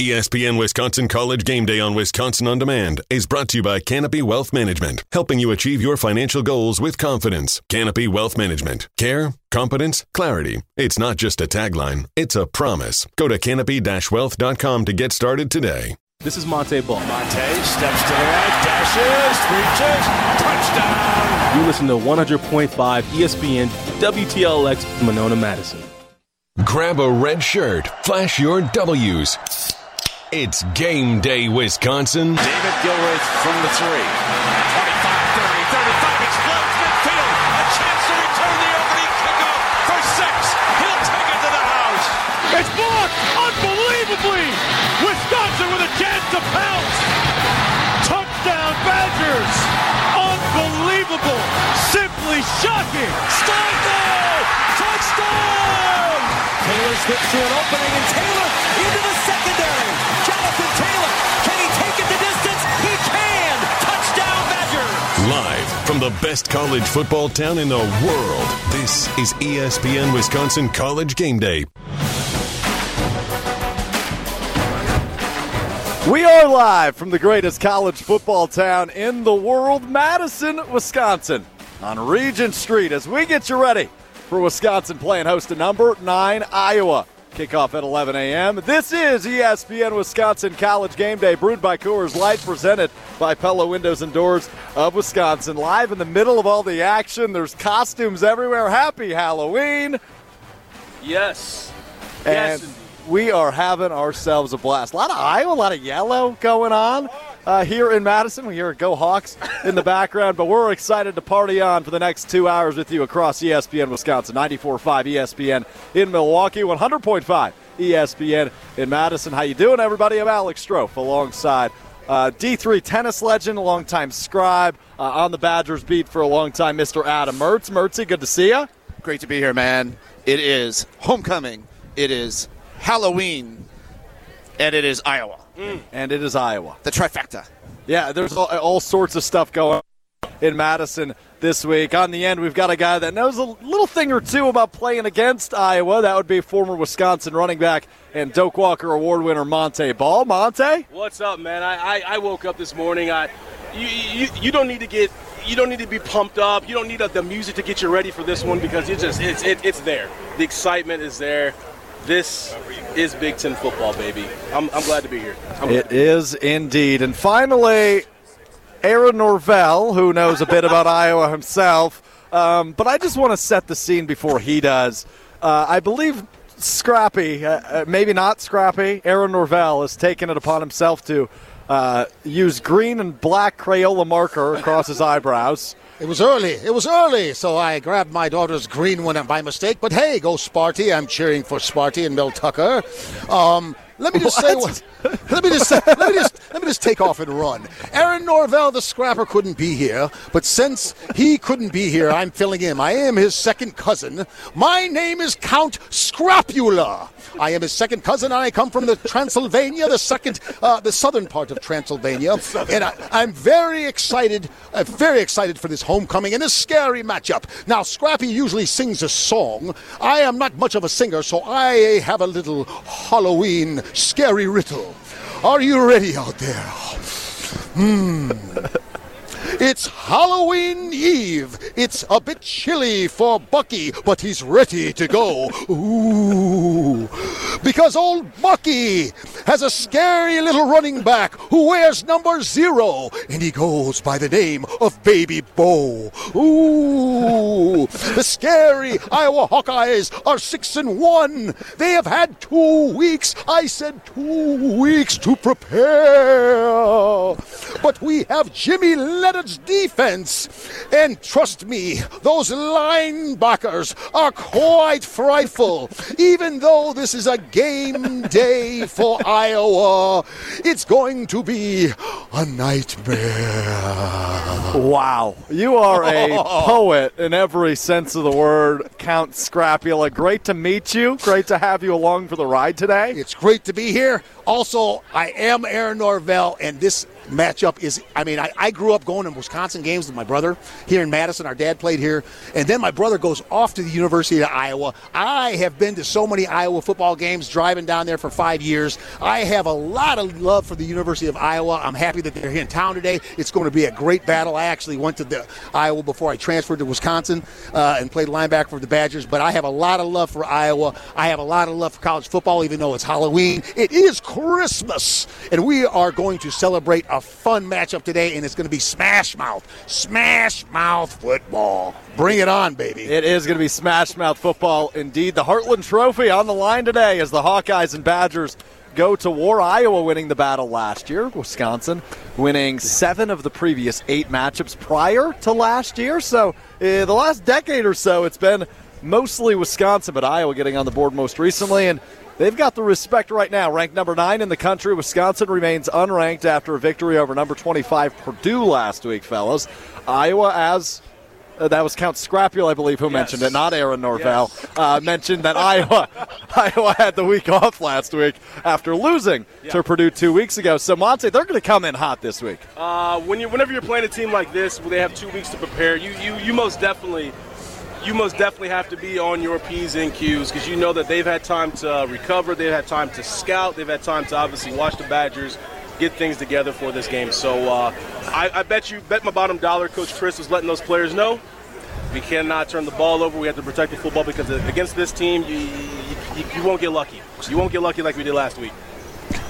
ESPN Wisconsin College Game Day on Wisconsin On Demand is brought to you by Canopy Wealth Management, helping you achieve your financial goals with confidence. Canopy Wealth Management. Care, competence, clarity. It's not just a tagline, it's a promise. Go to canopy-wealth.com to get started today. This is Montee Ball. Montee steps to the right, dashes, reaches, touchdown. You listen to 100.5 ESPN WTLX Monona Madison. Grab a red shirt, flash your W's. It's game day, Wisconsin. David Gilreath from the three. 25, 30, 35, explodes midfield. A chance to return the opening kickoff for six. He'll take it to the house. It's blocked unbelievably. Wisconsin with a chance to pounce. Touchdown Badgers. Unbelievable. Simply shocking. Steinfeld. Touchdown. Taylor slips through an opening and Taylor into the secondary. Jonathan Taylor. Can he take it the distance? He can. Touchdown Badgers. Live from the best college football town in the world, this is ESPN Wisconsin College Game Day. We are live from the greatest college football town in the world, Madison, Wisconsin, on Regent Street as we get you ready for Wisconsin playing host to number nine Iowa. Kickoff at 11 a.m. This is ESPN Wisconsin College Game Day, brewed by Coors Light, presented by Pella Windows and Doors of Wisconsin. Live in the middle of all the action. There's costumes everywhere. Happy Halloween. Yes. And Yes, we are having ourselves a blast. A lot of Iowa, a lot of yellow going on uh, here in Madison. We hear Go Hawks in the background, but we're excited to party on for the next two hours with you across ESPN Wisconsin, 94.5 ESPN in Milwaukee, 100.5 ESPN in Madison. How you doing, everybody? I'm Alex Strouf alongside uh, D3 tennis legend, longtime scribe uh, on the Badgers beat for a long time, Mr. Adam Mertz. Mertzy, good to see you. Great to be here, man. It is homecoming. It is Halloween, and it is Iowa. And it is Iowa. The trifecta. Yeah, there's all, all sorts of stuff going on in Madison this week. On the end, we've got a guy that knows a little thing or two about playing against Iowa. That would be former Wisconsin running back and Doak Walker Award winner Montee Ball. Montee? What's up, man? I, I, I woke up this morning. I you, you you don't need to get you don't need to be pumped up. You don't need uh, the music to get you ready for this one because it just it's it, it's there. The excitement is there. This is Big Ten football, baby. I'm, I'm glad to be here. I'm It is indeed. And finally, Aaron Norvell, who knows a bit about Iowa himself. Um, but I just want to set the scene before he does. Uh, I believe Scrappy, uh, uh, maybe not Scrappy, Aaron Norvell has taken it upon himself to uh, use green and black Crayola marker across his eyebrows. It was early. It was early, so I grabbed my daughter's green one by mistake. But hey, go Sparty! I'm cheering for Sparty and Mel Tucker. Um, let me just say What? Let me just let me just let me just take off and run. Aaron Norvell, the scrapper, couldn't be here, but since he couldn't be here, I'm filling in. I am his second cousin. My name is Count Scrapula. I am his second cousin. And I come from the Transylvania, the second, uh, the southern part of Transylvania, and I, I'm very excited, uh, very excited for this homecoming and this scary matchup. Now, Scrappy usually sings a song. I am not much of a singer, so I have a little Halloween scary riddle. Are you ready out there? Hmm. It's Halloween Eve. It's a bit chilly for Bucky, but he's ready to go. Ooh. Because old Bucky has a scary little running back who wears number zero, and he goes by the name of Baby Bo. Ooh. The scary Iowa Hawkeyes are six and one. They have had two weeks. I said two weeks to prepare. But we have Jimmy Leonhard's defense. And trust me, those linebackers are quite frightful. Even though this is a game day for Iowa, it's going to be a nightmare. Wow. You are a poet in every sense of the word, Count Scrapula. Great to meet you. Great to have you along for the ride today. It's great to be here. Also, I am Aaron Norvell, and this matchup is. I mean, I, I grew up going to Wisconsin games with my brother here in Madison. Our dad played here, and then my brother goes off to the University of Iowa. I have been to so many Iowa football games, driving down there for five years. I have a lot of love for the University of Iowa. I'm happy that they're here in town today. It's going to be a great battle. I actually went to the Iowa before I transferred to Wisconsin uh, and played linebacker for the Badgers. But I have a lot of love for Iowa. I have a lot of love for college football, even though it's Halloween. It is Christmas, and we are going to celebrate a fun matchup today, and it's going to be Smash Mouth, Smash Mouth football. Bring it on, baby. It is going to be smash mouth football indeed. The Heartland Trophy on the line today as the Hawkeyes and Badgers go to war. Iowa winning the battle last year, Wisconsin winning seven of the previous eight matchups prior to last year. So, uh, the last decade or so, it's been mostly Wisconsin, but Iowa getting on the board most recently. And They've got the respect right now. Ranked number nine in the country, Wisconsin remains unranked after a victory over number 25 Purdue last week, fellas. Iowa, as uh, that was Count Scrapula, I believe, who Yes. mentioned it, not Aaron Norvell, Yes. uh, mentioned that Iowa Iowa had the week off last week after losing to Purdue two weeks ago. So Montee, they're going to come in hot this week. Uh, when you, whenever you're playing a team like this, where they have two weeks to prepare, you, you, you most definitely, you most definitely have to be on your p's and q's because you know that they've had time to uh, recover, they've had time to scout, they've had time to obviously watch the Badgers get things together for this game. So uh, I, I bet you, bet my bottom dollar, Coach Chryst is letting those players know we cannot turn the ball over. We have to protect the football because against this team, you, you, you, you won't get lucky. You won't get lucky like we did last week.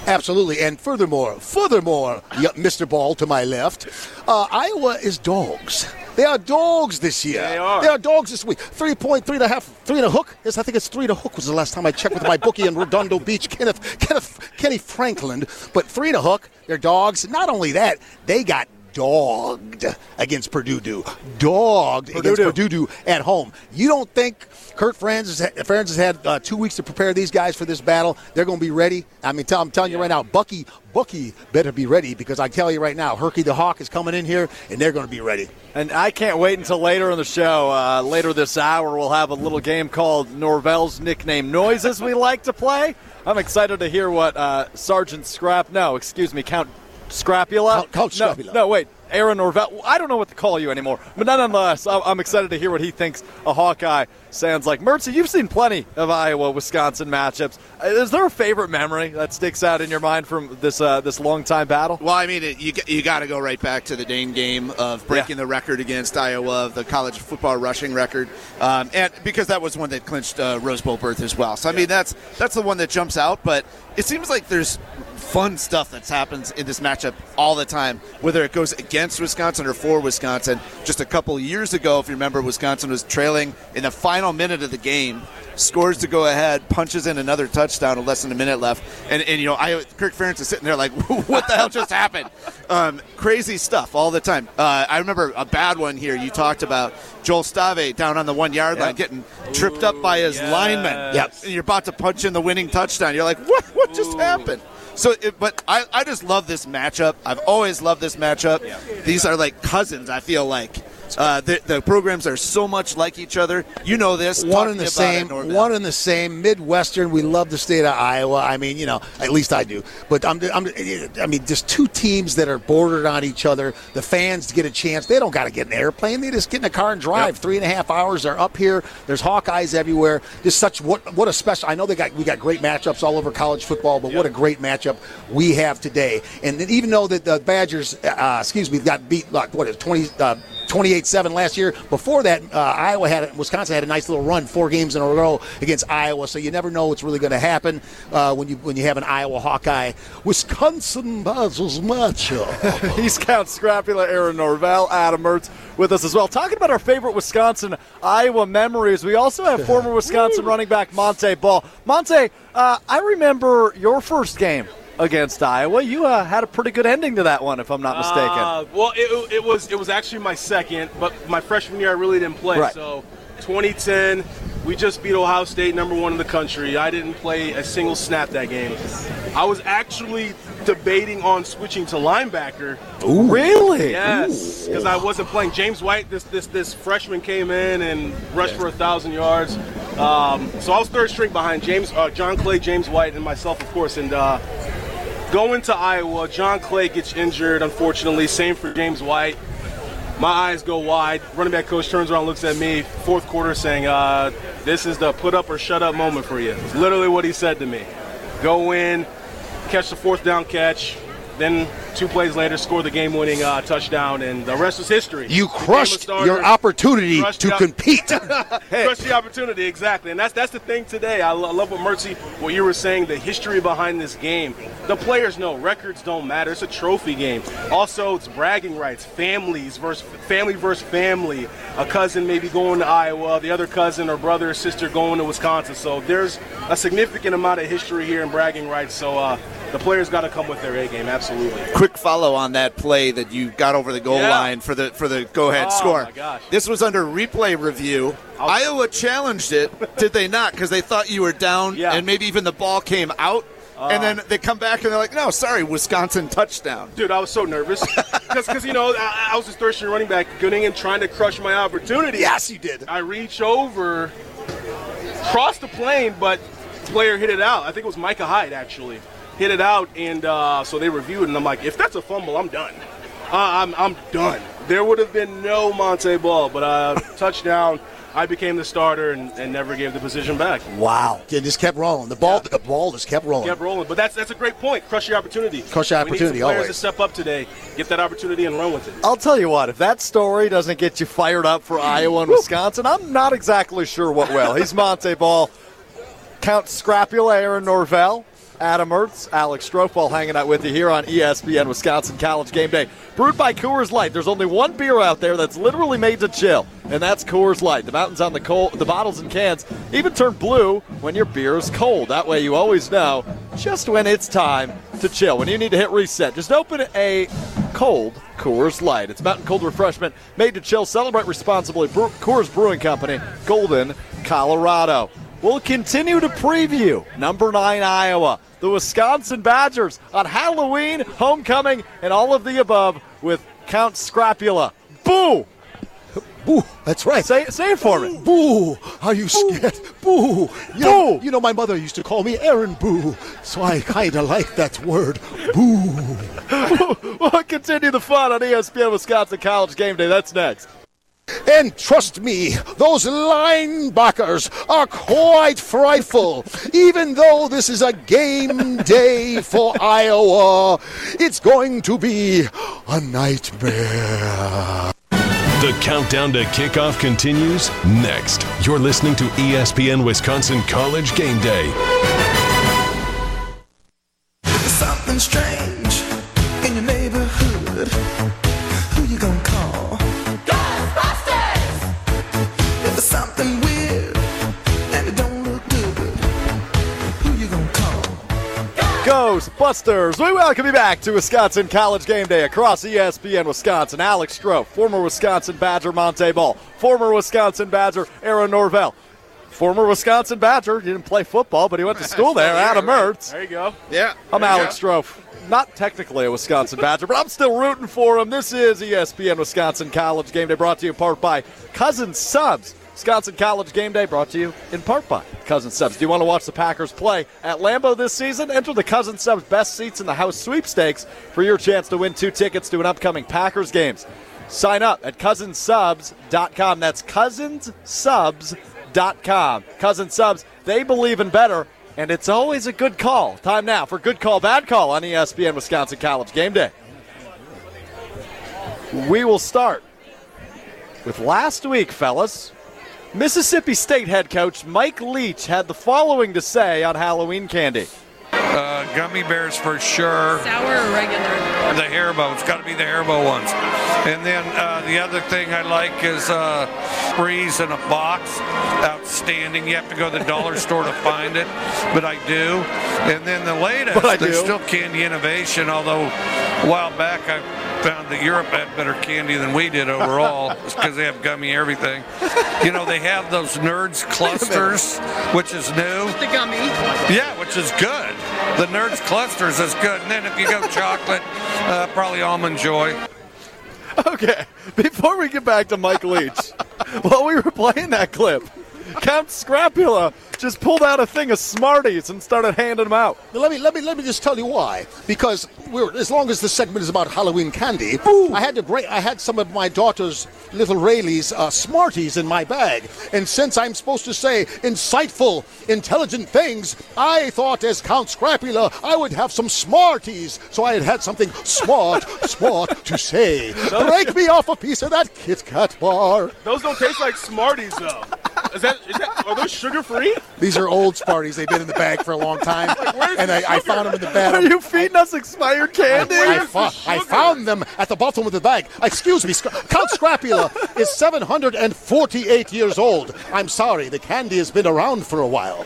Absolutely. And furthermore, furthermore, Mr. Ball to my left, uh, Iowa is dogs. They are dogs this year. They are. They are dogs this week. Three point, three and a half, three and a hook. Yes, I think it's three and a hook was the last time I checked with my bookie in Redondo Beach, Kenneth, Kenneth, Kenny Franklin. But three and a hook. They're dogs. Not only that, they got dogged against Purdue. Dogged against Doo. Purdue at home. You don't think Kirk Ferentz has, Ferentz has had uh, two weeks to prepare these guys for this battle? They're going to be ready. I mean, tell, I'm telling you right now, Bucky, Bucky better be ready because I tell you right now, Herky the Hawk is coming in here and they're going to be ready. And I can't wait until later in the show. Uh, later this hour, we'll have a little game called Norvell's Nickname Noises we like to play. I'm excited to hear what uh, Sergeant Scrap, no, excuse me, Count Scrapula? Count- Count no, Scrapula. No, wait, Aaron Norvell. I don't know what to call you anymore. But nonetheless, I'm excited to hear what he thinks a Hawkeye sounds like. Mertzy, you've seen plenty of Iowa Wisconsin matchups. Uh, Is there a favorite memory that sticks out in your mind from this uh, this long time battle? Well, I mean, it, you you got to go right back to the Dayne game of breaking Yeah. the record against Iowa, the college football rushing record, um, and because that was one that clinched uh, Rose Bowl berth as well. So I mean, that's that's the one that jumps out. But it seems like there's fun stuff that happens in this matchup all the time, whether it goes against Wisconsin or for Wisconsin. Just a couple years ago, if you remember, Wisconsin was trailing in the final minute of the game, scores to go ahead, punches in another touchdown with less than a minute left, and, and you know, I, Kirk Ferentz is sitting there like, what the hell just happened? Um, crazy stuff all the time. Uh, I remember a bad one here. You talked about Joel Stave down on the one yard line getting tripped up by his yes. lineman. Yep. And you're about to punch in the winning touchdown. You're like, what? What just happened? So, it, but I, I just love this matchup. I've always loved this matchup. These are like cousins. I feel like uh, the, the programs are so much like each other. You know this. one and the same, one and the same. Midwestern, we love the state of Iowa. I mean, you know, at least I do. But I'm, I'm I mean, just two teams that are bordered on each other. The fans get a chance. They don't got to get an airplane. They just get in a car and drive. Three and a half hours. They're up here. There's Hawkeyes everywhere. Just such what what a special. I know they got we got great matchups all over college football, but what a great matchup we have today. And even though that the Badgers, uh, excuse me, got beat like what is it, 20. Uh, 28-7 last year. Before that, uh, Iowa had Wisconsin had a nice little run, four games in a row against Iowa. So you never know what's really going to happen uh, when you when you have an Iowa Hawkeye Wisconsin Badgers matchup. He's Count Scrapula, Aaron Norvell, Adam Mertz with us as well. Talking about our favorite Wisconsin Iowa memories, we also have former Wisconsin running back Montee Ball. Montee, uh, I remember your first game against Iowa. You uh, had a pretty good ending to that one, if I'm not mistaken. Uh, well, it, it was it was actually my second, but my freshman year I really didn't play. Right. So 2010, we just beat Ohio State, number one in the country. I didn't play a single snap that game. I was actually debating on switching to linebacker. really? Yes, because I wasn't playing. James White, this this this freshman came in and rushed for a thousand yards. Um, so I was third string behind James, uh, John Clay, James White, and myself, of course. And uh, Going to Iowa, John Clay gets injured, unfortunately. Same for James White. My eyes go wide. Running back coach turns around, looks at me, fourth quarter, saying, uh, "This is the put up or shut up moment for you." It's literally what he said to me. Go in, catch the fourth down catch, then two plays later score the game-winning uh, touchdown, and the rest is history. You crushed starter, your opportunity crushed to compete. Crush the opportunity, exactly, and that's that's the thing today. I, lo- I love what Mertzy, what you were saying, the history behind this game. The players know records don't matter. It's a trophy game. Also, it's bragging rights, families versus family versus family. A cousin maybe going to Iowa, the other cousin or brother or sister going to Wisconsin. So there's a significant amount of history here in bragging rights. So uh, the players got to come with their A game, absolutely. Quick follow on that play that you got over the goal Yeah. line for the for the go ahead Oh, score. my gosh. This was under replay review. Iowa challenged it, did they not? Because they thought you were down, Yeah. and maybe even the ball came out. and then uh. they come back and they're like, "No, sorry, Wisconsin touchdown." Dude, I was so nervous because you know I, I was this third string running back, getting and trying to crush my opportunity. yes, you did. I reach over, cross the plane, but player hit it out. I think it was Micah Hyde actually hit it out, and uh, so they reviewed and I'm like, if that's a fumble, I'm done. Uh, I'm I'm done. There would have been no Montee Ball, but uh, touchdown. I became the starter and, and never gave the position back. Wow. It just kept rolling. The ball, the ball just kept rolling. Kept rolling, but that's that's a great point. Crush your opportunity. Crush your We need opportunity, some players always. to step up today, get that opportunity, and run with it. I'll tell you what, if that story doesn't get you fired up for Iowa and Wisconsin, I'm not exactly sure what will. He's Montee Ball, Count Scrapula, Aaron Norvell, Adam Mertz, Alex Strofel hanging out with you here on ESPN Wisconsin College Game Day. Brewed by Coors Light. There's only one beer out there that's literally made to chill, and that's Coors Light. The mountains on the cold, the bottles and cans even turn blue when your beer is cold. That way you always know just when it's time to chill. When you need to hit reset, just open a cold Coors Light. It's mountain cold refreshment made to chill. Celebrate responsibly. Coors Brewing Company, Golden, Colorado. We'll continue to preview number nine Iowa, the Wisconsin Badgers on Halloween, homecoming, and all of the above with Count Scrapula. Boo! Boo. That's right. Say, say it for me. Boo! Are you scared? Boo! You know, you know, my mother used to call me Aaron Boo, so I kind of like that word. Boo! we'll continue the fun on ESPN Wisconsin College Game Day. That's next. And trust me, those linebackers are quite frightful. Even though this is a game day for Iowa, it's going to be a nightmare. The countdown to kickoff continues next. You're listening to ESPN Wisconsin College Game Day. Something strange in your neighborhood. Who you gonna call? Ghostbusters. We welcome you back to Wisconsin College Game Day across ESPN Wisconsin. Alex Stroh, former Wisconsin Badger Montee Ball, former Wisconsin Badger Aaron Norvell, former Wisconsin Badger. He didn't play football, but he went to school there. Adam Mertz. There you go. Yeah, I'm Alex go. Stroh. Not technically a Wisconsin Badger, but I'm still rooting for him. This is ESPN Wisconsin College Game Day brought to you in part by Cousin Subs. Wisconsin College Game Day brought to you in part by Cousin Subs. Do you want to watch the Packers play at Lambeau this season? Enter the Cousin Subs Best Seats in the House sweepstakes for your chance to win two tickets to an upcoming Packers games. Sign up at cousinsubs.com. That's cousinsubs.com. Cousin Subs, they believe in better, and it's always a good call. Time now for Good Call, Bad Call on ESPN Wisconsin College Game Day. We will start with last week, fellas. Mississippi State head coach Mike Leach had the following to say on Halloween candy. Uh, gummy bears for sure. Sour or regular? The Haribo. It's got to be the Haribo ones. And then uh, the other thing I like is uh, Sprees in a box. Outstanding. You have to go to the dollar store to find it, but I do. And then the latest, But I there's do. still candy innovation, although a while back I found that Europe had better candy than we did overall because they have gummy everything. You know, they have those nerds clusters, which is new. The gummy. Yeah, which is good. The Nerds Clusters is good. And then if you go chocolate, uh, probably Almond Joy. Okay, before we get back to Mike Leach, while we were playing that clip, Count Scrapula just pulled out a thing of Smarties and started handing them out. Now, let me let me let me just tell you why. Because we're as long as the segment is about Halloween candy, I had to break. I had some of my daughter's little Rayleigh's uh, Smarties in my bag, and since I'm supposed to say insightful, intelligent things, I thought as Count Scrapula I would have some Smarties, so I had had something smart, smart to say. Break me off a piece of that Kit Kat bar. Those don't taste like Smarties though. Is that, that are those sugar free? These are old Smarties. They've been in the bag for a long time, where's and I, I found them in the bag. Are you feeding us expired candy? I, Where's fo- I found them at the bottom of the bag. Excuse me, Sc- Count Scrapula is 748 years old. I'm sorry, the candy has been around for a while.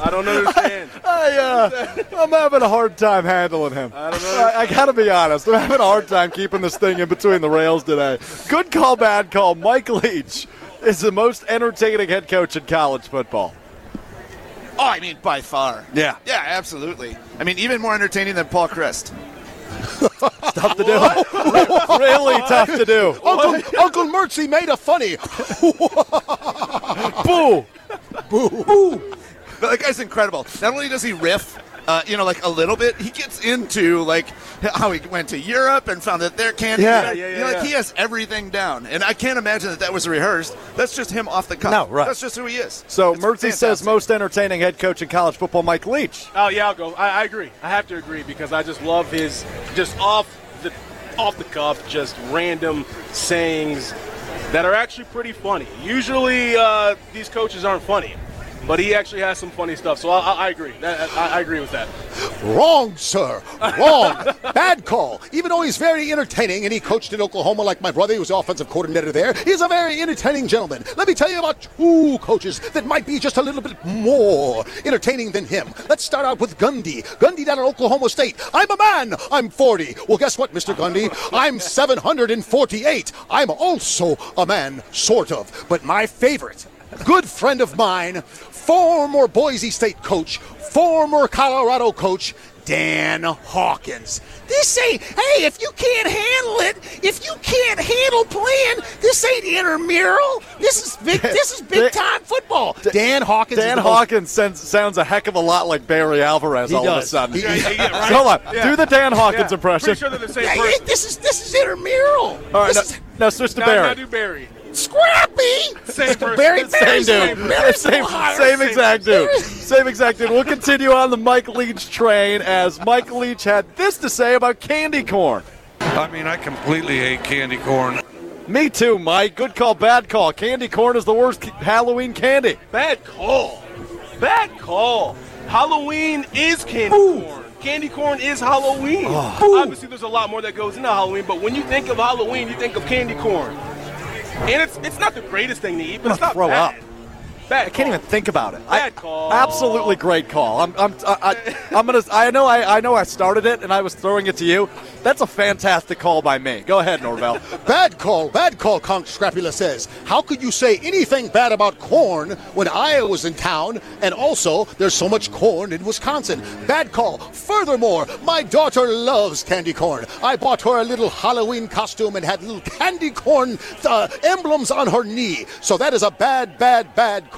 I don't understand. I, uh, I'm having a hard time handling him. I don't know. I, I gotta be honest. I'm having a hard time keeping this thing in between the rails today. Good call, bad call. Mike Leach is the most entertaining head coach in college football. Oh, I mean, by far. Yeah. Yeah, absolutely. I mean, even more entertaining than Paul Chryst. Tough to do. really tough to do. Uncle, Uncle made a funny. Boo. But that guy's incredible. Not only does he riff, uh, you know, like a little bit, he gets into like how he went to Europe and found that their candy. Yeah. you know, Yeah, yeah, you know, like he has everything down, and I can't imagine that that was rehearsed. That's just him off the cuff. No, right. That's just who he is. So It's Mertzy says most entertaining head coach in college football, Mike Leach. Oh yeah, I'll go. I, I agree. I have to agree because I just love his just off the off the cuff, just random sayings that are actually pretty funny. Usually uh, these coaches aren't funny, but he actually has some funny stuff. So I, I, I agree. That, I, I agree with that. Wrong, sir. Wrong. Bad call. Even though he's very entertaining and he coached in Oklahoma like my brother, he was the offensive coordinator there, he's a very entertaining gentleman. Let me tell you about two coaches that might be just a little bit more entertaining than him. Let's start out with Gundy. Gundy down at Oklahoma State. I'm a man. I'm 40. Well, guess what, Mr. Gundy? I'm 748. I'm also a man, sort of. But my favorite, good friend of mine, former Boise State coach, former Colorado coach, Dan Hawkins. This ain't, hey, if you can't handle it, if you can't handle playing, this ain't intramural. This is big, this is big time football. Dan Hawkins. Dan the most- Hawkins sounds, sounds a heck of a lot like Barry Alvarez He all of a sudden. He- Yeah, yeah, right? Hold on. Yeah. Do the Dan Hawkins Yeah, impression. Pretty sure they're the same Yeah, person. this is this is intramural. All right, now, is now switch to Now, Barry. now do Barry. Scrappy. Same person. Barry, Same same dude. Barry's Same, same exact dude. Same exact dude. We'll continue on the Mike Leach train as Mike Leach had this to say about candy corn. I mean, I completely hate candy corn. Me too, Mike. Good call, bad call. Candy corn is the worst ca- Halloween candy. Bad call. Bad call. Halloween is candy corn. Candy corn is Halloween. Ah. Obviously, there's a lot more that goes into Halloween, but when you think of Halloween, you think of candy corn. And it's it's not the greatest thing to eat, but it's not throw bad. up. Bad I can't call. even think about it. Bad I, call. Absolutely great call. I'm, I'm, I, I, I'm gonna. I know. I, I know. I started it, and I was throwing it to you. That's a fantastic call by me. Go ahead, Norvell. Bad call, bad call, Count Scrapula says. How could you say anything bad about corn when Iowa was in town? And also, there's so much corn in Wisconsin. Bad call. Furthermore, my daughter loves candy corn. I bought her a little Halloween costume and had little candy corn uh, emblems on her knee. So that is a bad, bad, bad call.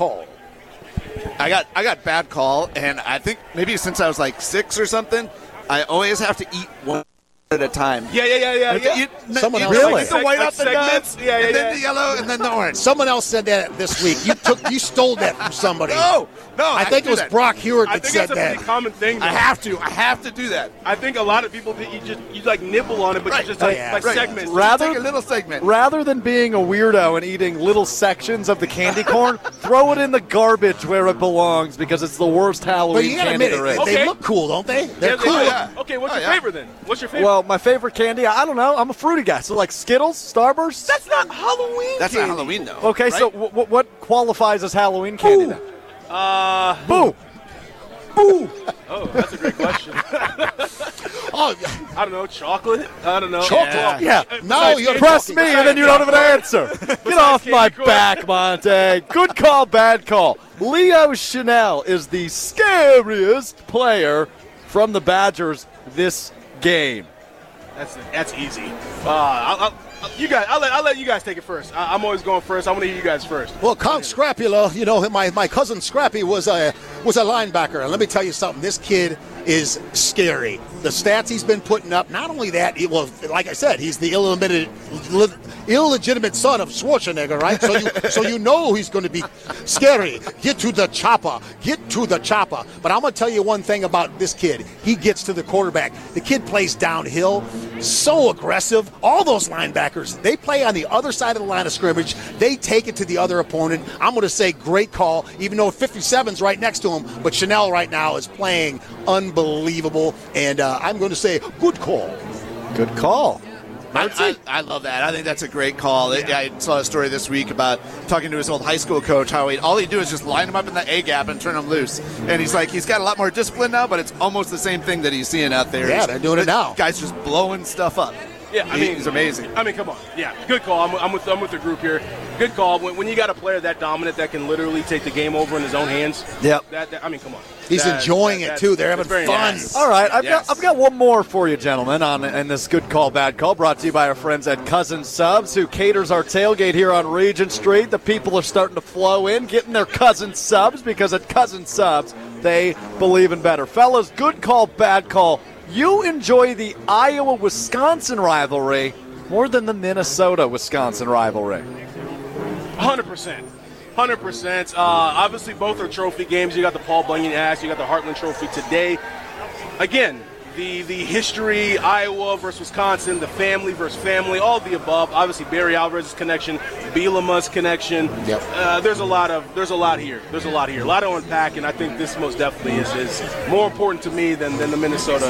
I got I got bad call, and I think maybe since I was like six or something, I always have to eat one at a time. Yeah, yeah, yeah, yeah, yeah. You- Someone you else- Really? the white Like off the segments? nuts, Yeah, yeah, and then yeah. the yellow, and then the orange. Someone else said that this week. You took, you stole that from somebody. No, no, I I think it was that. Brock Hewitt I that I think said that's a pretty common thing. Though. I have to. I have to do that. I think a lot of people think you just you like nibble on it, but Right. you just Oh, like, yeah. like Right. segments. Rather- Take a little segment. Rather than being a weirdo and eating little sections of the candy corn, throw it in the garbage where it belongs because it's the worst But Halloween you gotta candy admit there it, is. they Okay. look cool, don't they? They're Yeah, cool. Okay, what's Oh, your favorite then? What's your favorite? Well, my favorite candy, I don't know. I'm a fruity guy. So, like Skittles, Starburst? that's not Halloween. That's not. Halloween though. Okay, right? so w- w- what qualifies as Halloween candy then? Uh, Boo! Boo. oh, that's a great question. Oh, I don't know, chocolate. I don't know. Chocolate. Yeah. now you're Press me and then you don't have an answer. Get off my corn. back, Montee. Good call, bad call. Leo Chenal is the scariest player from the Badgers this game. That's that's easy. Uh, I'll, I'll, You guys, I'll let, I'll let you guys take it first. I, I'm always going first. I want to hear you guys first. Well, Count Scrapula, you know, my, my cousin Scrappy was a was a linebacker, and let me tell you something. This kid is scary. The stats he's been putting up. Not only that, he, well, like I said, he's the illegitimate illegitimate son of Schwarzenegger, right? So you so you know he's going to be scary. Get to the chopper. Get to the chopper. But I'm going to tell you one thing about this kid. He gets to the quarterback. The kid plays downhill, so aggressive. All those linebackers, they play on the other side of the line of scrimmage. They take it to the other opponent. I'm going to say great call, even though 57's right next to him. But Chenal right now is playing unbelievable, and uh, I'm going to say good call. Good call. I, I, I love that. I think that's a great call. I saw a story this week about talking to his old high school coach. How he all he do is just line him up in the A gap and turn him loose. And he's like, he's got a lot more discipline now, but it's almost the same thing that he's seeing out there. Yeah, He's- they're doing it now. Guys just blowing stuff up. Yeah, I He- mean, he's amazing. I mean, come on. Yeah, good call. I'm, I'm with I'm with the group here. Good call. When, when you got a player that dominant that can literally take the game over in his own hands. Yep. That, that- I mean, come on. He's That- enjoying that- it too. They're having fun. nice. All right, I've Yes. got I've got one more for you, gentlemen, on in this good call, bad call, brought to you by our friends at Cousin Subs, who caters our tailgate here on Regent Street. The people are starting to flow in, getting their Cousin Subs because at Cousin Subs they believe in better. Fellas, good call, bad call. You enjoy the Iowa Wisconsin rivalry more than the Minnesota Wisconsin rivalry. Hundred percent. Hundred percent. Uh, obviously, both are trophy games. You got the Paul Bunyan Ash. You got the Heartland Trophy today. Again, the the history, Iowa versus Wisconsin, the family versus family, all the above. Obviously, Barry Alvarez's connection, Bielema's connection. Yep. Uh, there's a lot of there's a lot here. There's a lot here. A lot to unpack, and I think this most definitely is, is more important to me than, than the Minnesota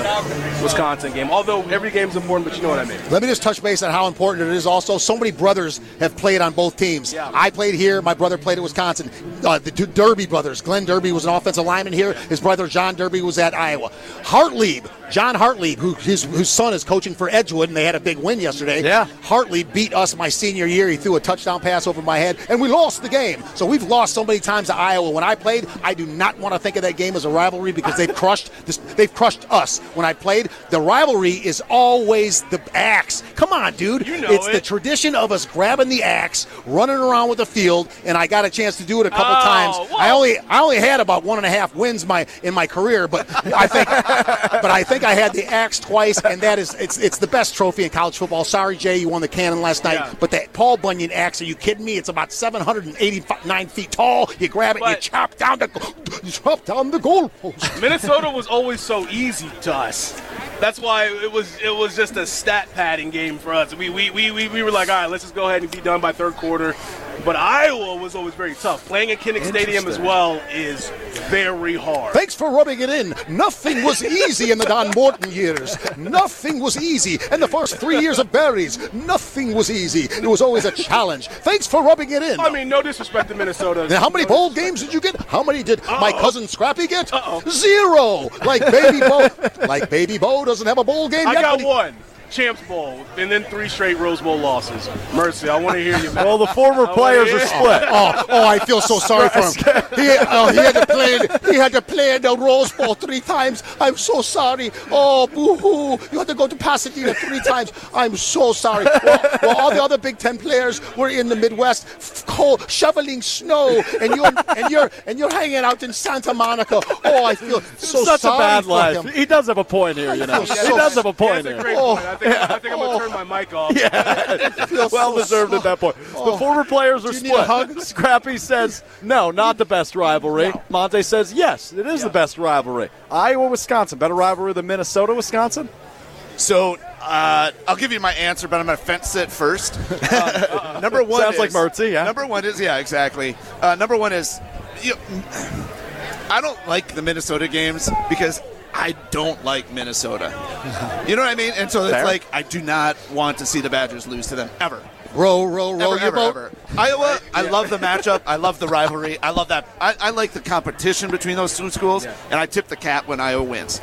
Wisconsin game. Although every game's important, but you know what I mean. Let me just touch base on how important it is. Also, so many brothers have played on both teams. Yeah. I played here. My brother played at Wisconsin. Uh, the Derby brothers. Glenn Derby was an offensive lineman here. His brother John Derby was at Iowa. Hartlieb, John Hartlieb, who his whose son is coaching for Edgewood, and they had a big win yesterday. Yeah. Hartlieb beat us my senior year. He threw a touchdown pass over my head, and we lost the game. So we've lost so many times to Iowa. When I played, I do not want to think of that game as a rivalry because they've crushed this. They've crushed us. When I played, the rivalry is always the axe. Come on, dude. You know it's the tradition of us grabbing the axe, running around with the field, and I got a chance to do it a couple Oh, times. whoa. I only I only had about one and a half wins my in my career, but I think but I think I had the axe twice, and that is it's it's the best trophy in college football. Sorry, Jay, you won the cannon last night, Yeah. but that Paul Bunyan axe, are you kidding me? It's about 789 feet tall. You grab it, you chop down the you chop down the goalpost. Minnesota was always so easy to us. That's why it was it was just a stat padding game for us. We we, we, we, we were like, all right, let's just go ahead and be done by third quarter. But Iowa was always very tough. Playing at Kinnick Stadium as well is very hard. Thanks for rubbing it in. Nothing was easy in the Don Morton years. Nothing was easy. In the first three years of Barry's, nothing was easy. It was always a challenge. Thanks for rubbing it in. I mean, no disrespect to Minnesota. Now, how many bowl games did you get? How many did my Uh-oh. cousin Scrappy get? Uh-oh. Zero. Like baby Bo. like baby Bo doesn't have a bowl game I yet. got he- one. Champs Bowl, and then three straight Rose Bowl losses. Mertzy, I want to hear you. Man. Well, the former players are split. Oh, oh, oh, I feel so sorry for him. He, oh, he had to play. He had to play in the Rose Bowl three times. I'm so sorry. Oh, boo-hoo! You had to go to Pasadena three times. I'm so sorry. Well, well, all the other Big Ten players were in the Midwest, cold, shoveling snow, and you're and you're and you're hanging out in Santa Monica. Oh, I feel so Such a bad for life. him. He does have a point here, you know. He so- does have a point That's a here. Oh. Great Oh. I think, I think I'm going to turn my mic off. Feels well so deserved at that point. The former players are Do you need split. a hug? Scrappy says no, not the best rivalry. Montee says yes, it is the best rivalry. Iowa, Wisconsin, better rivalry than Minnesota, Wisconsin. So uh, I'll give you my answer, but I'm going to fence it first. Uh, number one Sounds like is- Mertzy, yeah. Number one is yeah, exactly. Uh, number one is you, I don't like the Minnesota games because I don't like Minnesota. You know what I mean? And so it's Fair. like I do not want to see the Badgers lose to them ever. Row, row, row Ever, your ever, boat. ever. Iowa, I love the matchup. I love the rivalry. I love that. I, I like the competition between those two schools, and I tip the cap when Iowa wins.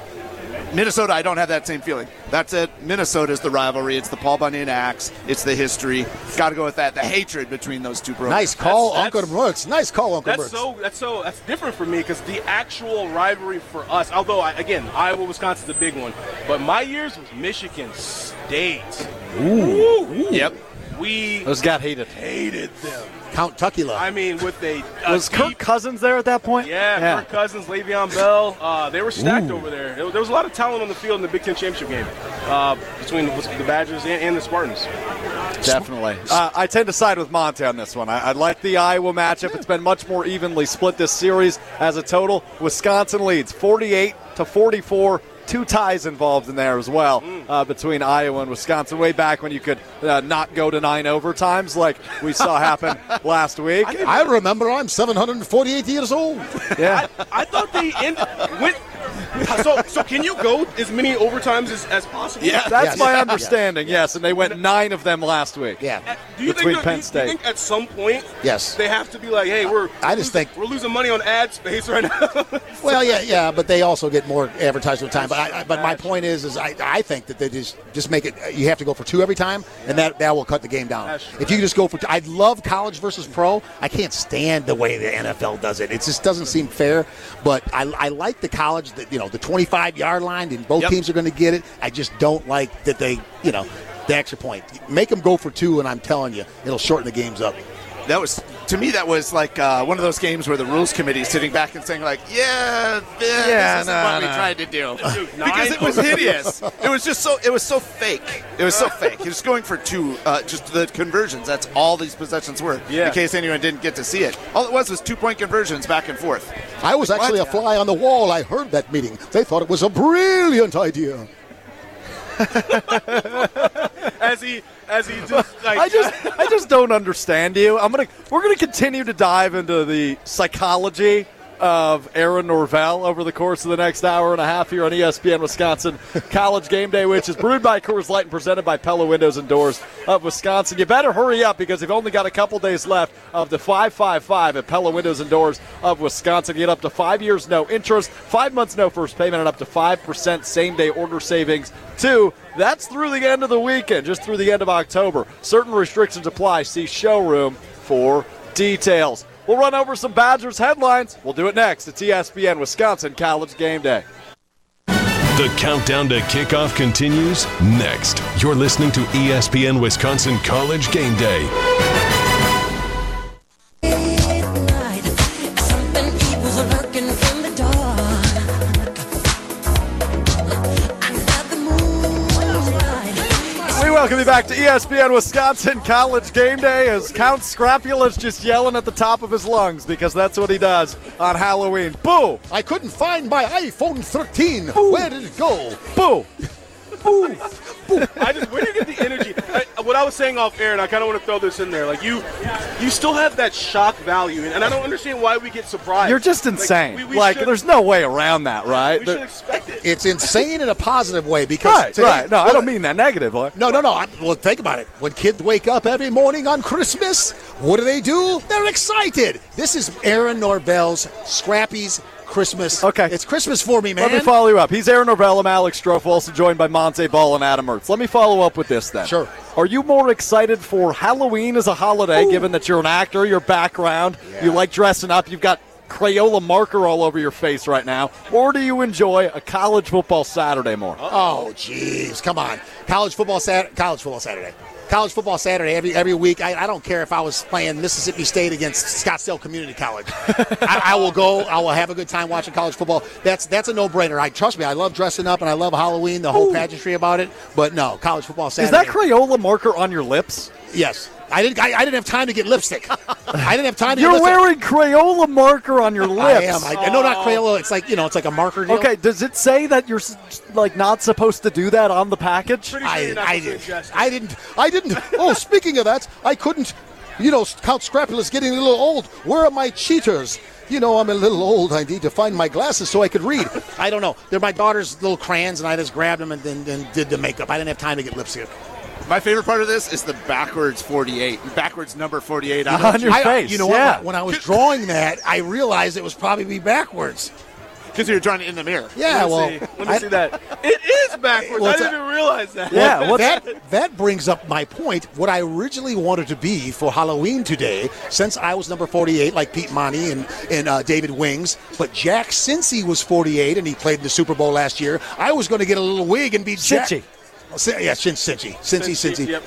Minnesota, I don't have that same feeling. That's it. Minnesota is the rivalry. It's the Paul Bunyan axe. It's the history. Got to go with that. The hatred between those two programs. Nice call, That's- Uncle Brooks. Nice call, Uncle That's Brooks. so that's so that's different for me because the actual rivalry for us, although I, again Iowa Wisconsin's a big one, but my years was Michigan State. Ooh. Yep. We Those got heated. hated them. Count Tuckula. I mean, with a, a Was Kirk Cousins there at that point? Yeah, Kirk Cousins, Le'Veon Bell, uh, they were stacked over there. There there was a lot of talent on the field in the Big Ten championship game uh, between the Badgers and, and the Spartans. Definitely. Uh, I tend to side with Montee on this one. I, I like the Iowa matchup. It's been much more evenly split this series as a total. Wisconsin leads 48 to 44. Two ties involved in there as well uh, between Iowa and Wisconsin. Way back when you could uh, not go to nine overtimes, like we saw happen last week. I remember I'm 748 years old. Yeah. I thought they ended. When, so, so can you go as many overtimes as, as possible? Yeah, That's Yes. my understanding, yes. And they went nine of them last week. Yeah. Uh, do you Between think, Penn do you- State. Do you think at some point, Yes. they have to be like, hey, we're I just think- we're losing money on ad space right now. Well, yeah, yeah, but they also get more advertisement time. But I, I, but my point is, is I, I think that they just just make it. You have to go for two every time, and that that will cut the game down. That's. If you just go for, I love college versus pro. I can't stand the way the NFL does it. It just doesn't seem fair. But I, I like the college that you know the 25 yard line, and both Yep. teams are going to get it. I just don't like that they you know the extra point. Make them go for two, and I'm telling you, it'll shorten the games up. That was to me. That was like uh, one of those games where the rules committee is sitting back and saying, like, "Yeah, yeah, Yeah, this is no, what we tried to do," because it was hideous. it was just so. It was so fake. It was so fake. He was going for two, uh, just the conversions. That's all these possessions were. Yeah. In case anyone didn't get to see it, all it was was two point conversions back and forth. I was actually a fly on the wall. I heard that meeting. They thought it was a brilliant idea. as he as he just like I just I just don't understand you. I'm gonna we're gonna continue to dive into the psychology of Aaron Norvell over the course of the next hour and a half here on ESPN Wisconsin College Game Day, which is brewed by Coors Light and presented by Pella Windows and Doors of Wisconsin. You better hurry up because you've only got a couple days left of the 555 at Pella Windows and Doors of Wisconsin. Get up to five years no interest, five months no first payment, and up to five percent same day order savings. Two, that's through the end of the weekend, just through the end of October. Certain restrictions apply. See showroom for details. We'll run over some Badgers headlines. We'll do it next. It's ESPN Wisconsin College Game Day. The countdown to kickoff continues next. You're listening to ESPN Wisconsin College Game Day. Back to ESPN Wisconsin College Game Day as Count Scrapula's just yelling at the top of his lungs because that's what he does on Halloween. Boo! I couldn't find my iPhone 13. Where did it go? Boo! I just where do you get the energy? I, what I was saying off air, and I kind of want to throw this in there. Like you, you still have that shock value, and, and I don't understand why we get surprised. You're just Like, insane. we- we Like, should- there's no way around that, right? we There- should expect it. It's insane in a positive way because right, today- right. No, I don't mean that negative. negatively. No, no, no. I, well, think about it. When kids wake up every morning on Christmas, what do they do? They're excited. This is Aaron Norvell's Scrappy's Christmas. Okay. It's Christmas for me, man. Let me follow you up. He's Aaron Norvell. I'm Alex Strouf, also joined by Montee Ball and Adam Mertz. Let me follow up with this then. Sure. Are you more excited for Halloween as a holiday, given that you're an actor, your background, you like dressing up, you've got Crayola marker all over your face right now, or do you enjoy a college football Saturday more? Oh, jeez, come on! College football Saturday. College football Saturday. College football Saturday every every week. I, I don't care if I was playing Mississippi State against Scottsdale Community College. I, I will go. I will have a good time watching college football. That's that's a no brainer. I trust me. I love dressing up and I love Halloween, the whole pageantry about it. But no, college football Saturday. Is that Crayola marker on your lips? Yes. I didn't. I, I didn't have time to get lipstick. I didn't have time to. You're get lipstick. wearing Crayola marker on your lips. I am. I, no, not Crayola. It's like you know. It's like a marker. Deal. Okay, does it say that you're like not supposed to do that on the package? Pretty sure you're I, not I did. I didn't. I didn't. Oh, speaking of that, I couldn't. You know, Count Scrapula's getting a little old. Where are my cheaters? You know, I'm a little old. I need to find my glasses so I could read. I don't know. They're my daughter's little crayons, and I just grabbed them and then, then did the makeup. I didn't have time to get lipstick. My favorite part of this is the backwards 48, backwards number 48 on, On your I, face. you know yeah. what? When I was drawing that, I realized it was probably be backwards. because you were drawing it in the mirror. Yeah, Let me well, see. let me I- see that. It is backwards. Well, I didn't a- even realize that. Yeah, what's that that brings up my point. What I originally wanted to be for Halloween today, since I was number 48, like Pete Monty and and uh, David Wings, but Jack Cincy was 48 and he played in the Super Bowl last year. I was going to get a little wig and be Jack. Cincy. Oh, yeah, Cin- Cincy, Cincy, Cincy, Cincy. yep.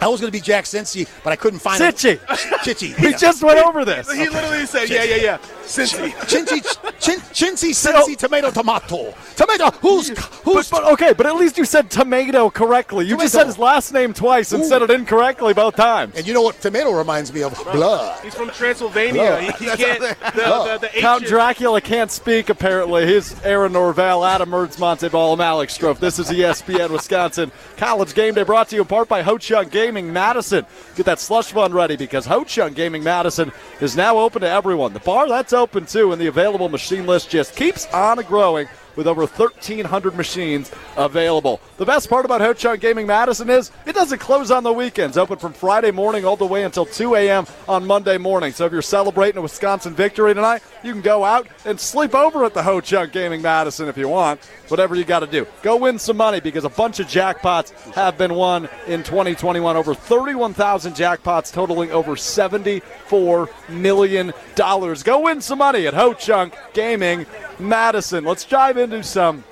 I was going to be Jack Cincy, but I couldn't find Cicci. it. Cicci. We yeah. just went over this. He literally said, "Yeah, yeah, yeah." Cincy. Cincy, chin, Cincy, Cincy, tomato, tomato, tomato. Who's who's? But, but okay, but at least you said tomato correctly. You just said his last name twice and Ooh. said it incorrectly both times. and you know what tomato reminds me of? Blood. He's from Transylvania. He, he can't. The, the, the Count Dracula can't speak, apparently. He's Aaron Norvell, Adam Mertz, Montee Ball, I'm Alex Strouf. This is ESPN Wisconsin College Game Day brought to you in part by Ho-Chunk Gaming Madison. Get that slush fund ready because Ho-Chunk Gaming Madison is now open to everyone. The bar, that's open too, and the available machine list just keeps on growing with over 1,300 machines available. The best part about Ho-Chunk Gaming Madison is it doesn't close on the weekends. Open from Friday morning all the way until 2 a.m. on Monday morning. So if you're celebrating a Wisconsin victory tonight, you can go out and sleep over at the Ho-Chunk Gaming Madison if you want. Whatever you got to do. Go win some money because a bunch of jackpots have been won in 2021. Over 31,000 jackpots totaling over $74 million. Go win some money at Ho-Chunk Gaming Madison. Let's dive into some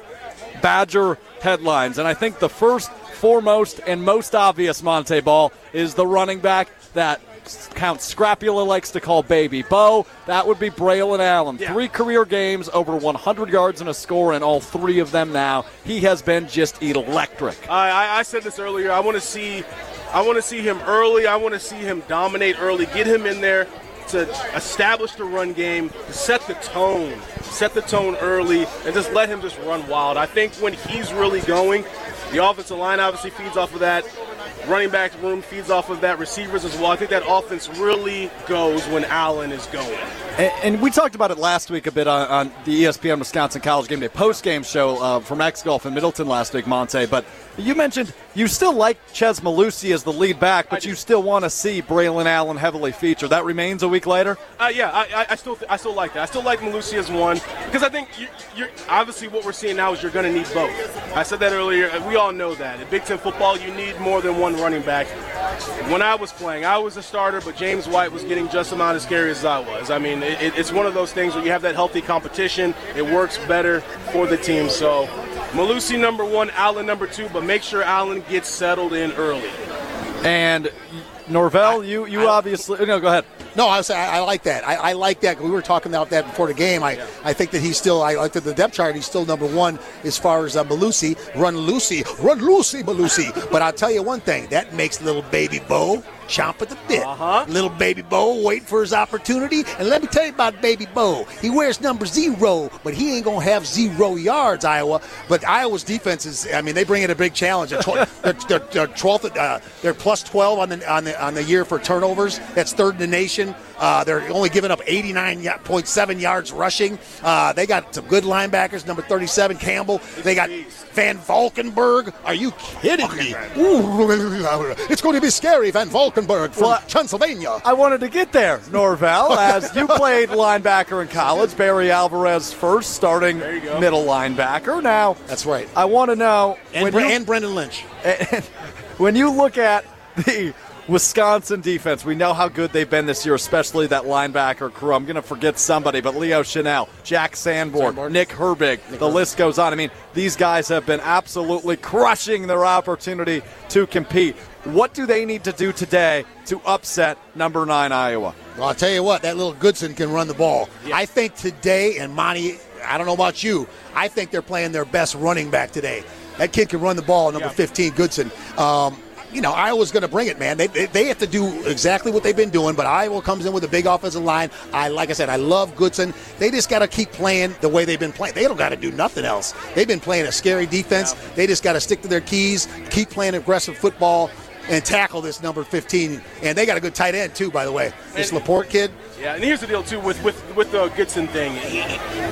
Badger headlines. And I think the first, foremost, and most obvious Montee Ball is the running back that Count Scrapula likes to call Baby Bo. That would be Braylon Allen. Three career games, over 100 yards and a score in all three of them now. He has been just electric. I, I, I said this earlier. I want to see, I want to see him early. I want to see him dominate early. Get him in there to establish the run game, set the tone, set the tone early, and just let him just run wild. I think when he's really going, the offensive line obviously feeds off of that. Running back room feeds off of that. Receivers as well. I think that offense really goes when Allen is going. And, and we talked about it last week a bit on, on the ESPN Wisconsin College Game Day post game show uh, from X Golf in Middleton last week, Montee. But you mentioned you still like Chez Mellusi as the lead back, but you still want to see Braylon Allen heavily featured. That remains a week later. Uh, yeah, I, I, I still I still like that. I still like Mellusi as one because I think you, you're obviously what we're seeing now is you're going to need both. I said that earlier. We all know that in Big Ten football, you need more than one running back. When I was playing, I was a starter, but James White was getting just amount as scary as I was. I mean, it- it's one of those things where you have that healthy competition. It works better for the team. So, Mellusi number one, Allen number two, but make sure Allen gets settled in early. And Norvell, you you obviously no, go ahead. No, I, was, I, I like that. I, I like that. We were talking about that before the game. I, I think that he's still. I looked at the depth chart. He's still number one as far as uh, Mellusi. Run Lucy, run Lucy, Mellusi. but I'll tell you one thing. That makes little baby Bo chomp at the bit. Uh-huh. Little baby Bo waiting for his opportunity. And let me tell you about baby Bo. He wears number zero, but he ain't gonna have zero yards. Iowa. But Iowa's defense is. I mean, they bring in a big challenge. They're, tw- they're, they're, they're 12th. Uh, they're plus 12 on the on the on the year for turnovers. That's third in the nation. Uh, they're only giving up 89.7 yards rushing. Uh, they got some good linebackers. Number 37 Campbell. They got Van Valkenburg. Are you kidding me? Ooh, it's going to be scary. Van Valkenburg from Well, Pennsylvania. I wanted to get there, Norvell, as you played linebacker in college. Barry Alvarez first, starting middle linebacker. Now, That's right. I want to know And, Bre- you- and Brendan Lynch. And when you look at the Wisconsin defense, we know how good they've been this year, especially that linebacker crew. I'm going to forget somebody, but Leo Chenal, Jack Sanborn, Sanborn. Nick Herbig, the list goes on. I mean, these guys have been absolutely crushing their opportunity to compete. What do they need to do today to upset number nine Iowa? Well, I'll tell you what, that little Goodson can run the ball. I think today, and Montee, I don't know about you, I think they're playing their best running back today. That kid can run the ball, number 15, Goodson. Um, you know, Iowa's going to bring it, man. They, they, they have to do exactly what they've been doing, but Iowa comes in with a big offensive line. I like I said, I love Goodson. They just got to keep playing the way they've been playing. They don't got to do nothing else. They've been playing a scary defense. They just got to stick to their keys, keep playing aggressive football, and tackle this number 15. And they got a good tight end too, by the way. This LaPorta kid. Yeah, and here's the deal too with with with the Goodson thing.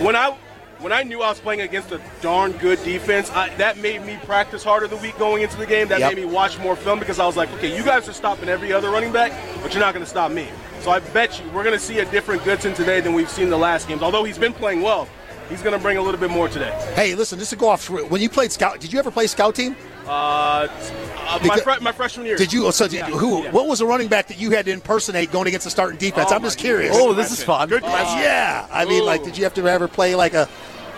When I when I knew I was playing against a darn good defense, I, that made me practice harder the week going into the game. That Yep. made me watch more film because I was like, okay, you guys are stopping every other running back, but you're not going to stop me. So I bet you we're going to see a different Goodson today than we've seen the last games. Although he's been playing well, he's going to bring a little bit more today. Hey, listen, just to go off. When you played scout, did you ever play scout team? Uh, uh, my, Because- fre- my freshman year. Did you? So did, Yeah, who? yeah. What was the running back that you had to impersonate going against the starting defense? Oh I'm just curious. goodness. Oh, this is fun. Good Uh, yeah, I mean, like, did you have to ever play like a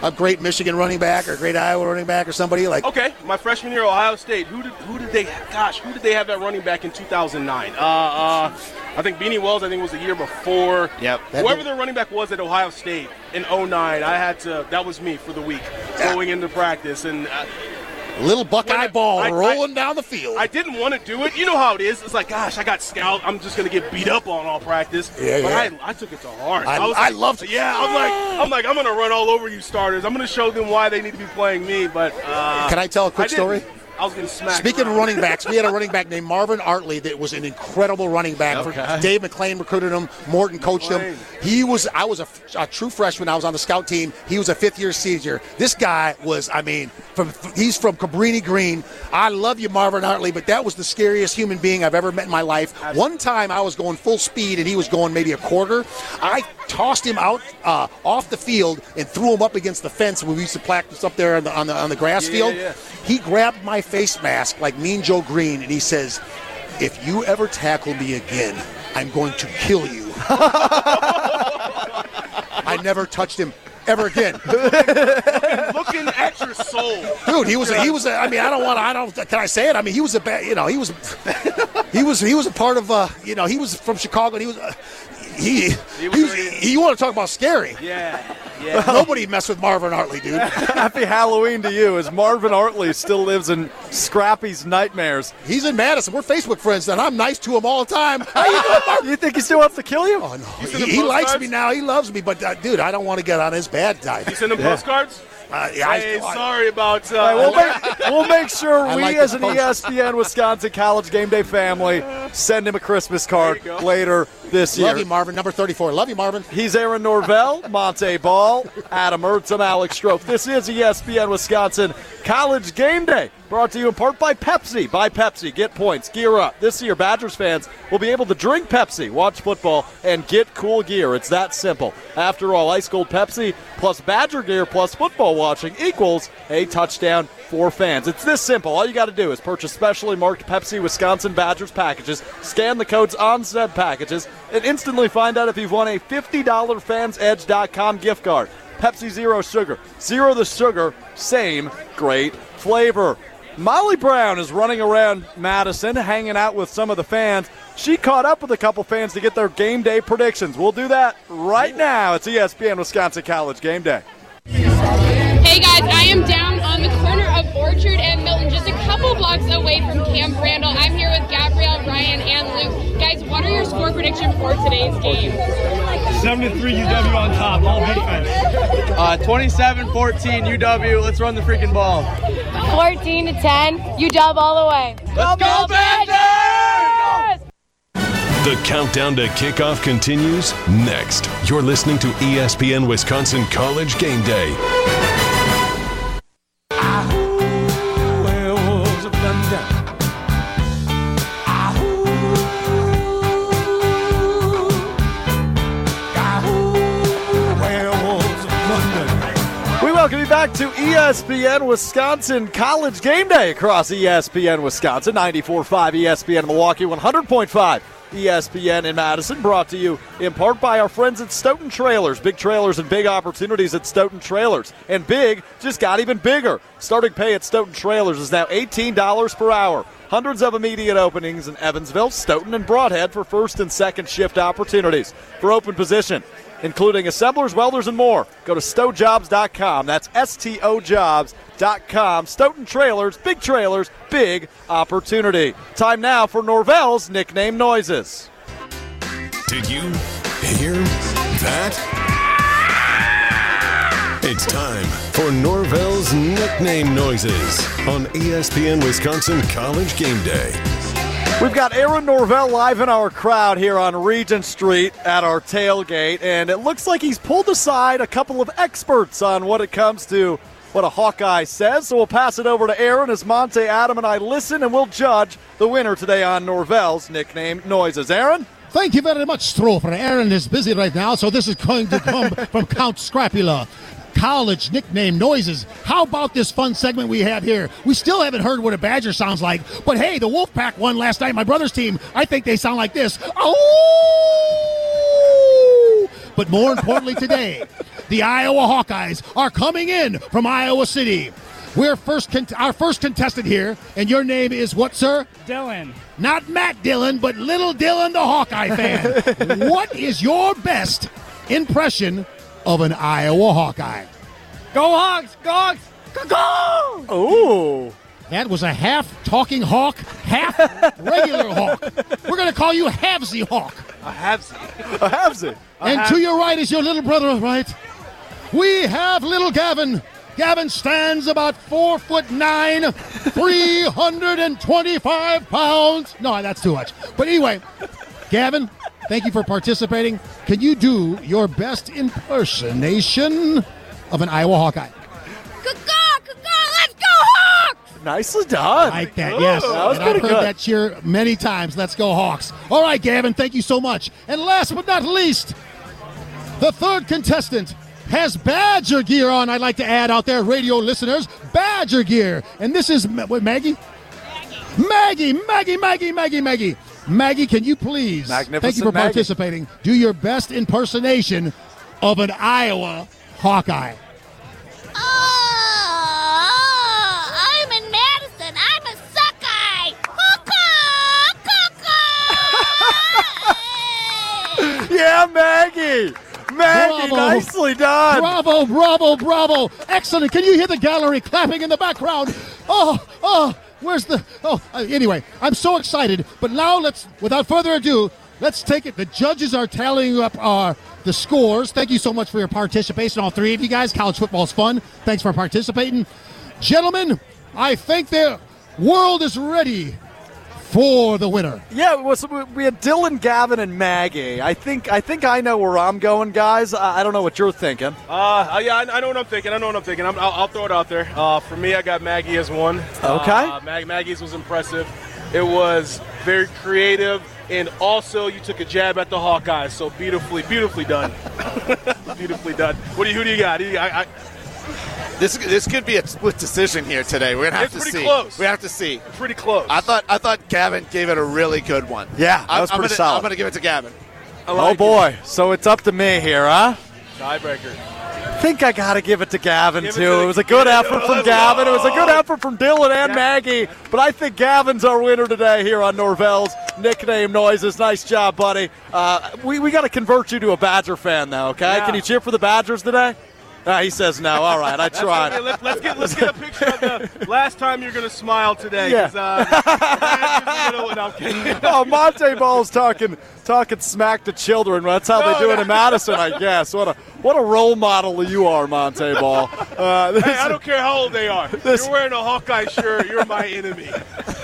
a great Michigan running back or a great Iowa running back or somebody like? Okay, my freshman year, Ohio State. Who did who did they? Gosh, who did they have that running back in 2009? Uh, uh, I think Beanie Wells. I think was the year before. Yep. Whoever their running back was at Ohio State in 09, I had to. That was me for the week going into practice, and uh, Little Buckeye I- ball I- rolling down the field. I didn't want to do it. You know how it is. It's like, gosh, I got scout. I'm just gonna get beat up on all practice. Yeah, but yeah. I, I took it to heart. I- was I like, loved it. Yeah, I'm like, I'm like, I'm gonna run all over you starters. I'm gonna show them why they need to be playing me. But uh, Can I tell a quick I story? I was getting smacked. Speaking of running backs, we had a running back named Marvin Artley that was an incredible running back. Okay. Dave McClain recruited him. Morton coached him. He was. I was a, a true freshman. I was on the scout team. He was a fifth year senior. This guy was. I mean, from he's from Cabrini Green. I love you, Marvin Artley, but that was the scariest human being I've ever met in my life. One time I was going full speed and he was going maybe a quarter. I tossed him out uh, off the field and threw him up against the fence when we used to practice up there on the on the, on the grass Yeah, field. yeah. He grabbed my face mask like Mean Joe Green and he says, If you ever tackle me again, I'm going to kill you. I never touched him ever again. looking at your soul. Dude, he was a, he was a, I mean, I don't want to I don't can I say it? I mean, he was a bad, you know, he was he was he was a part of uh, you know, he was from Chicago and he was uh, he, he, was, he, you want to talk about scary. Yeah, yeah. Nobody messed with Marvin Hartley, dude. Happy Halloween to you as Marvin Artley still lives in Scrappy's nightmares. He's in Madison. We're Facebook friends, and I'm nice to him all the time. How you doing, Marvin? You think he still wants to kill you? Oh, no. send He, he likes me now. He loves me. But, uh, dude, I don't want to get on his bad side. You send them postcards. Uh, yeah, I- hey, I- sorry about. Uh, All right, we'll, make, we'll make sure we, like as an post. ESPN Wisconsin College Game Day family, send him a Christmas card There you go. later this year. Love you, Marvin. Number 34. Love you, Marvin. He's Aaron Norvell, Montee Ball, Adam Mertz, I'm Alex Strouf. This is ESPN Wisconsin College Game Day, brought to you in part by Pepsi. Buy Pepsi, get points, gear up. This year, Badgers fans will be able to drink Pepsi, watch football, and get cool gear. It's that simple. After all, ice cold Pepsi plus Badger gear plus football watching equals a touchdown for fans. It's this simple. All you got to do is purchase specially marked Pepsi Wisconsin Badgers packages, scan the codes on said packages, and instantly find out if you've won a $50 fansedge.com gift card. Pepsi Zero Sugar. Zero the sugar, same great flavor. Molly Brown is running around Madison, hanging out with some of the fans. She caught up with a couple fans to get their game day predictions. We'll do that right now. It's ESPN Wisconsin College Game Day. Hey guys, I am down on the corner of Orchard and Milton, just a couple blocks away from Camp Randall. I'm here with Gabrielle, Ryan, and Luke. Guys, what are your score predictions for today's game? 73 UW on top, all defense. Uh, 27-14 UW. Let's run the freaking ball. 14 to 10, UW all the way. Let's go Badgers! The countdown to kickoff continues next. You're listening to ESPN Wisconsin College Game Day. Back to ESPN Wisconsin College Game Day across ESPN Wisconsin, 94.5 ESPN Milwaukee, 100.5 ESPN in Madison, brought to you in part by our friends at Stoughton Trailers. Big trailers and big opportunities at Stoughton Trailers. And big just got even bigger. Starting pay at Stoughton Trailers is now $18 per hour. Hundreds of immediate openings in Evansville, Stoughton, and Brodhead for first and second shift opportunities. For open position, including assemblers, welders, and more. Go to stojobs.com. That's S-T-O jobs.com. Stoughton Trailers, big trailers, big opportunity. Time now for Norvell's nickname noises. Did you hear that? It's time for Norvell's nickname noises on ESPN Wisconsin College Game Day. We've got Aaron Norvell live in our crowd here on Regent Street at our tailgate, and it looks like he's pulled aside a couple of experts on what it comes to what a Hawkeye says. So we'll pass it over to Aaron as Montee, Adam, and I listen, and we'll judge the winner today on Norvell's nickname noises. Aaron? Thank you very much, Strofer. Aaron is busy right now, so this is going to come from Count Scrapula. College nickname noises. How about this fun segment we have here? We still haven't heard what a badger sounds like, but hey, the Wolfpack won last night. My brother's team. I think they sound like this. Oh! But more importantly today, The Iowa Hawkeyes are coming in from Iowa City. We're first con- our first contestant here, and your name is what, sir? Dylan. Not Matt Dillon, but Little Dylan, the Hawkeye fan. what is your best impression of an Iowa Hawkeye? Go Hawks! Go Hawks! Go! go! Ooh. That was a half talking hawk, half regular hawk. We're going to call you Havsy Hawk. A Habsy. A Habsy. And to your right is your little brother, right? We have little Gavin. Gavin stands about four foot nine, 325 pounds. No, that's too much. But anyway, Gavin, thank you for participating. Can you do your best impersonation of an Iowa Hawkeye? Let's go Hawks! Nicely done. I like that, yes. That was and I've heard good. that cheer many times. Let's go, Hawks. All right, Gavin, thank you so much. And last but not least, the third contestant has Badger gear on. I'd like to add out there, radio listeners, Badger gear. And this is Ma- what, Maggie? Maggie, Maggie, Maggie, Maggie, Maggie. Maggie, can you please, thank you for Maggie. participating, do your best impersonation of an Iowa Hawkeye? Oh, I'm in Madison. I'm a Suckeye. Yeah, Maggie. Maggie, Bravo. nicely done. Bravo, bravo, bravo. Excellent. Can you hear the gallery clapping in the background? Oh, oh, where's the. Oh, uh, anyway, I'm so excited. But now let's, without further ado, let's take it. The judges are tallying up our. The scores. Thank you so much for your participation, all three of you guys. College football is fun. Thanks for participating. Gentlemen, I think the world is ready for the winner. Yeah, it was, we had Dylan, Gavin, and Maggie. I think I think I know where I'm going, guys. I, I don't know what you're thinking. Uh, yeah, I, I know what I'm thinking. I know what I'm thinking. I'm, I'll, I'll throw it out there. Uh, for me, I got Maggie as one. Okay. Uh, Mag- Maggie's was impressive. It was very creative, and also you took a jab at the Hawkeyes. So beautifully, beautifully done. beautifully done. What do you? Who do you got? Do you- I, I, This this could be a split decision here today. We're gonna have It's to pretty see. close. We have to see. pretty close. I thought I thought Gavin gave it a really good one. Yeah, that I'm, was I'm pretty gonna, solid. I'm gonna give it to Gavin. I oh like it. boy, so it's up to me here, huh? Tiebreaker. I think I got to give it to Gavin Give it too. to it was a good give effort from Gavin. It was a good effort from Dylan and Maggie. But I think Gavin's our winner today here on Norvell's nickname noises. Nice job, buddy. Uh, we we got to convert you to a Badger fan now. Okay? Yeah. Can you cheer for the Badgers today? Ah, he says no. All right, I tried. okay, Let, us get let's get a picture of the last time you're gonna smile today. Yeah. Uh, you know, no, I'm kidding. oh, Montee Ball's talking talking smack to children. That's how No, they do it in Madison, I guess. What a what a role model you are, Montee Ball. Uh, Hey, I don't care how old they are. This- You're wearing a Hawkeye shirt. You're my enemy.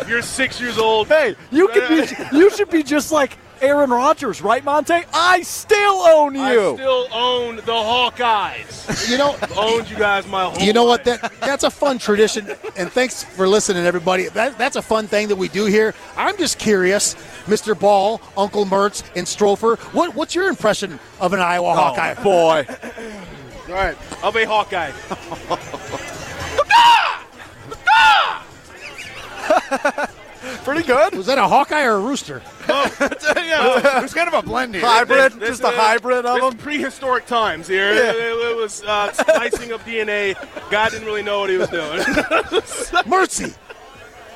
You're six years old. Hey, you could be you should be just like Aaron Rodgers, right, Montee? I still own you. I still own the Hawkeyes. You know, owned you guys my whole You know what? That that's a fun tradition, and thanks for listening, everybody. That, that's a fun thing that we do here. I'm just curious, Mr. Ball, Uncle Mertz, and Strofer. What what's your impression of an Iowa oh, Hawkeye? Oh, boy. All right, I'll be Hawkeye. Pretty good. Was that a Hawkeye or a rooster? Oh, yeah, there's kind of a blend here. Hybrid, This- just this, a uh, hybrid of them. Prehistoric times here. Yeah. It, it was uh, slicing of DNA. God didn't really know what he was doing. Mercy.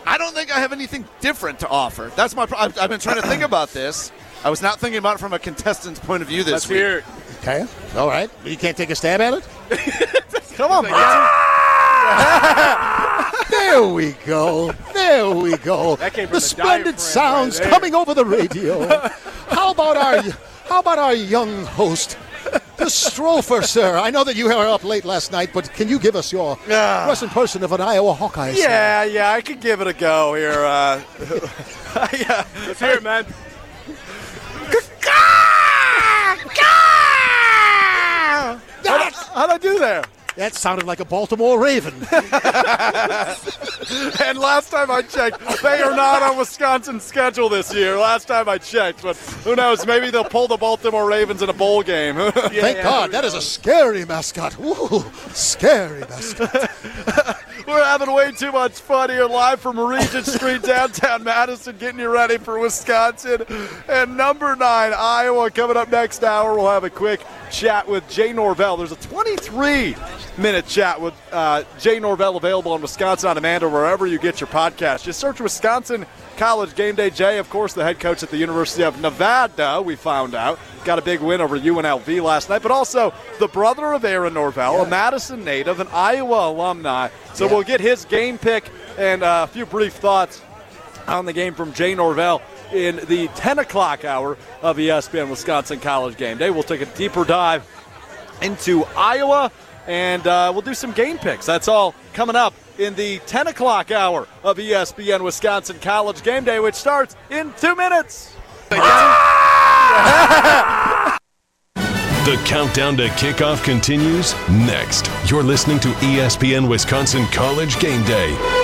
I don't think I have anything different to offer. That's my. Pro- I've, I've been trying to think about this. I was not thinking about it from a contestant's point of view this Let's week. hear it. Okay. All right. You can't take a stab at it? Come on, Like, Montee. There we go. There we go. That came from the the splendid sounds right coming over the radio. how about our how about our young host, the Strofer, sir? I know that you were up late last night, but can you give us your Yeah. best impression of an Iowa Hawkeye? sir? Yeah, yeah, I could give it a go here. Uh, yeah. Let's hear it, man. How'd, how'd I do there? That sounded like a Baltimore Raven. And last time I checked, they are not on Wisconsin's schedule this year. Last time I checked, but who knows? Maybe they'll pull the Baltimore Ravens in a bowl game. Thank God, that is a scary mascot. Ooh, scary mascot. We're having way too much fun here live from Regent Street, downtown Madison, getting you ready for Wisconsin. And number nine, Iowa, coming up next hour. We'll have a quick chat with Jay Norvell. There's a 23 minute chat with uh, Jay Norvell available on Wisconsin on Demand or wherever you get your podcast. Just search Wisconsin College Game Day. Jay, of course, the head coach at the University of Nevada, we found out. Got a big win over UNLV last night, but also the brother of Aaron Norvell, yeah. a Madison native, an Iowa alumni. So yeah. we'll get his game pick and uh, a few brief thoughts on the game from Jay Norvell in the 10 o'clock hour of ESPN Wisconsin College Game Day. We'll take a deeper dive into Iowa and uh, we'll do some game picks. That's all coming up in the 10 o'clock hour of ESPN Wisconsin College Game Day, which starts in two minutes. The countdown to kickoff continues next. You're listening to ESPN Wisconsin College Game Day